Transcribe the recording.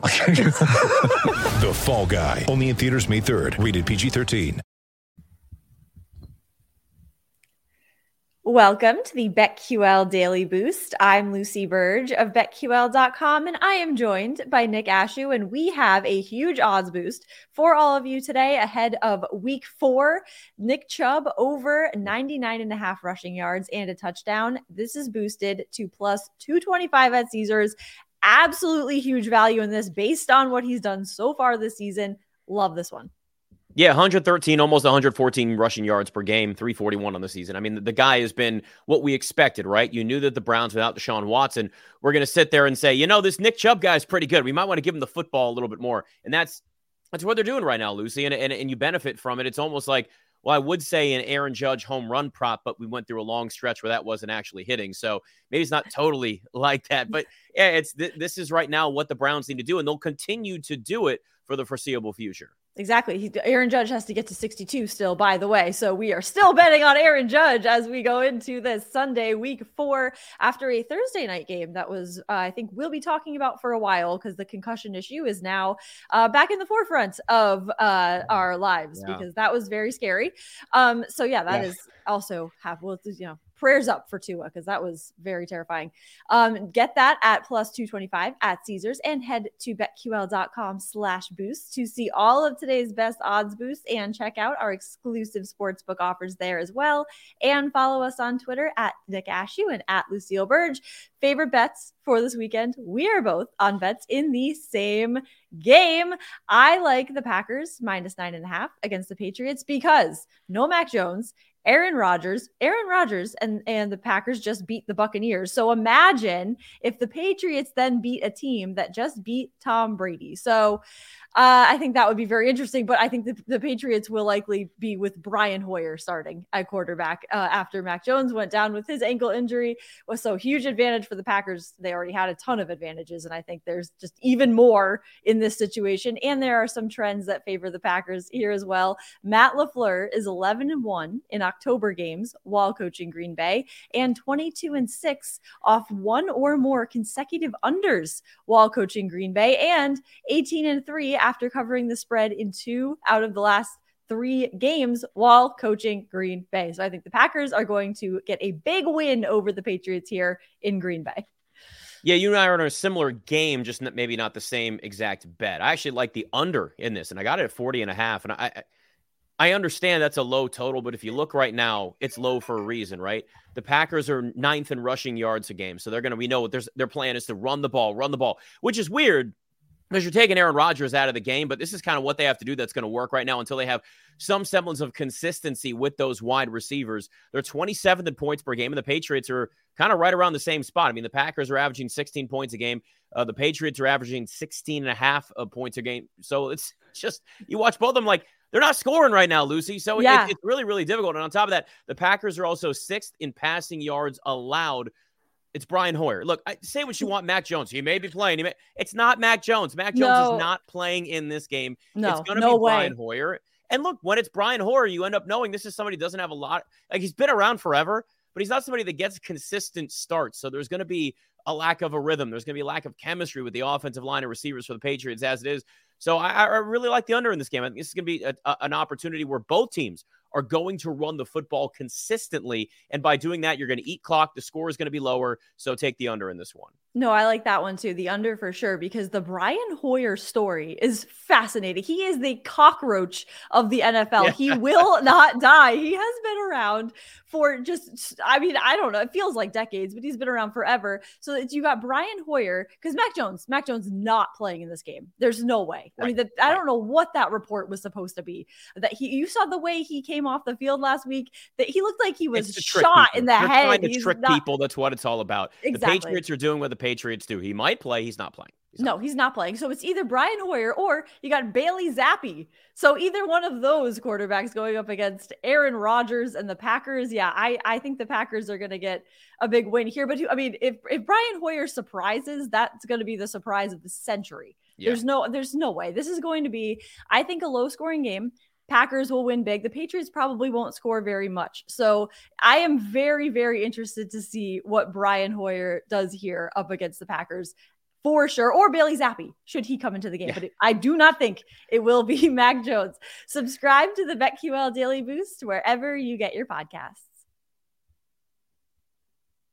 The Fall Guy. Only in theaters May 3rd. Rated PG-13. Welcome to the BetQL Daily Boost. I'm Lucy Burdge of BetQL.com, and I am joined by Nick Ashooh, and we have a huge odds boost for all of you today ahead of week four. Nick Chubb over 99 and a half rushing yards and a touchdown. This is boosted to plus 225 at Caesars. Absolutely huge value in this based on what he's done so far this season. Love this one. Yeah, 113, almost 114 rushing yards per game, 341 on the season. I mean, the, guy has been what we expected, right? You knew that the Browns without Deshaun Watson were going to sit there and say, you know, this Nick Chubb guy is pretty good. We might want to give him the football a little bit more. And that's that's what they're doing right now, Lucy. And, and, and you benefit from it. It's almost like, well, I would say an Aaron Judge home run prop, but we went through a long stretch where that wasn't actually hitting. So maybe it's not totally like that. But yeah, it's th- this is right now what the Browns need to do, and they'll continue to do it for the foreseeable future. Exactly. He, Aaron Judge has to get to 62 still, by the way. So we are still betting on Aaron Judge as we go into this Sunday, week four, after a Thursday night game that was, uh, I think, we'll be talking about for a while because the concussion issue is now uh, back in the forefront of uh, our lives Yeah. because that was very scary. Um, so yeah, that Yeah. is also have well, you know, prayers up for Tua because that was very terrifying. Um, get that at plus 225 at Caesars and head to betql.com slash boost to see all of today's best odds boosts and check out our exclusive sportsbook offers there as well. And follow us on Twitter at Nick Ashooh and at Lucille Burdge. Favorite bets for this weekend? We are both on bets in the same game. I like the Packers minus nine and a half against the Patriots because no Mac Jones, Aaron Rodgers, Aaron Rodgers, and and the Packers just beat the Buccaneers. So imagine if the Patriots then beat a team that just beat Tom Brady. So uh, I think that would be very interesting. But I think the, the Patriots will likely be with Brian Hoyer starting at quarterback uh, after Mac Jones went down with his ankle injury. Was so huge advantage for the Packers. They already had a ton of advantages, and I think there's just even more in this situation. And there are some trends that favor the Packers here as well. Matt LaFleur is 11 and 1 in October games while coaching Green Bay and 22 and 6 off one or more consecutive unders while coaching Green Bay and 18 and 3 after covering the spread in two out of the last three games while coaching Green Bay. So I think the Packers are going to get a big win over the Patriots here in Green Bay. Yeah, you and I are in a similar game, just maybe not the same exact bet. I actually like the under in this, and I got it at 40 and a half. And I, I understand that's a low total, but if you look right now, it's low for a reason, right? The Packers are ninth in rushing yards a game. So they're gonna we know what their their plan is to run the ball, run the ball, which is weird because you're taking Aaron Rodgers out of the game, but this is kind of what they have to do that's going to work right now until they have some semblance of consistency with those wide receivers. They're 27th in points per game, and the Patriots are kind of right around the same spot. I mean, the Packers are averaging 16 points a game. Uh, the Patriots are averaging 16 and a half uh, points a game. So it's just, you watch both of them like, they're not scoring right now, Lucy. So it- it's really, really difficult. And on top of that, the Packers are also sixth in passing yards allowed. It's Brian Hoyer. Look, I, say what you want, Mac Jones. He may be playing. He may, it's not Mac Jones. Mac Jones No. is not playing in this game. No, it's going to no be way. Brian Hoyer. And look, when it's Brian Hoyer, you end up knowing this is somebody who doesn't have a lot. Like he's been around forever, but he's not somebody that gets consistent starts. So there's going to be a lack of a rhythm. There's going to be a lack of chemistry with the offensive line and receivers for the Patriots as it is. So I, I really like the under in this game. I think this is going to be a, a- an opportunity where both teams are going to run the football consistently. And by doing that, you're going to eat clock. The score is going to be lower. So take the under in this one. No, I like that one too. The under for sure, because the Brian Hoyer story is fascinating. He is the cockroach of the NFL. Yeah. He will not die. He has been around for just, I mean, I don't know. It feels like decades, but he's been around forever. So it's, you got Brian Hoyer, because Mac Jones, Mac Jones not playing in this game. There's no way. I mean, the, I right. don't know what that report was supposed to be. That he, you saw the way he came off the field last week, that he looked like he was It's to trick shot in the They're head. Trying to He's trick not- people. That's what it's all about. Exactly. The Patriots are doing what the Patriots do. He might play. He's not playing. He's no, not. he's not playing. So it's either Brian Hoyer or you got Bailey Zappe. So either one of those quarterbacks going up against Aaron Rodgers and the Packers. Yeah, I, I think the Packers are going to get a big win here. But I mean, if, if Brian Hoyer surprises, that's going to be the surprise of the century. Yeah. There's no there's no way. This is going to be, I think, a low scoring game. Packers will win big. The Patriots probably won't score very much. So I am very, very interested to see what Brian Hoyer does here up against the Packers for sure, or Bailey Zappe should he come into the game. Yeah. But it, I do not think it will be Mac Jones. Subscribe to the BetQL Daily Boost wherever you get your podcasts.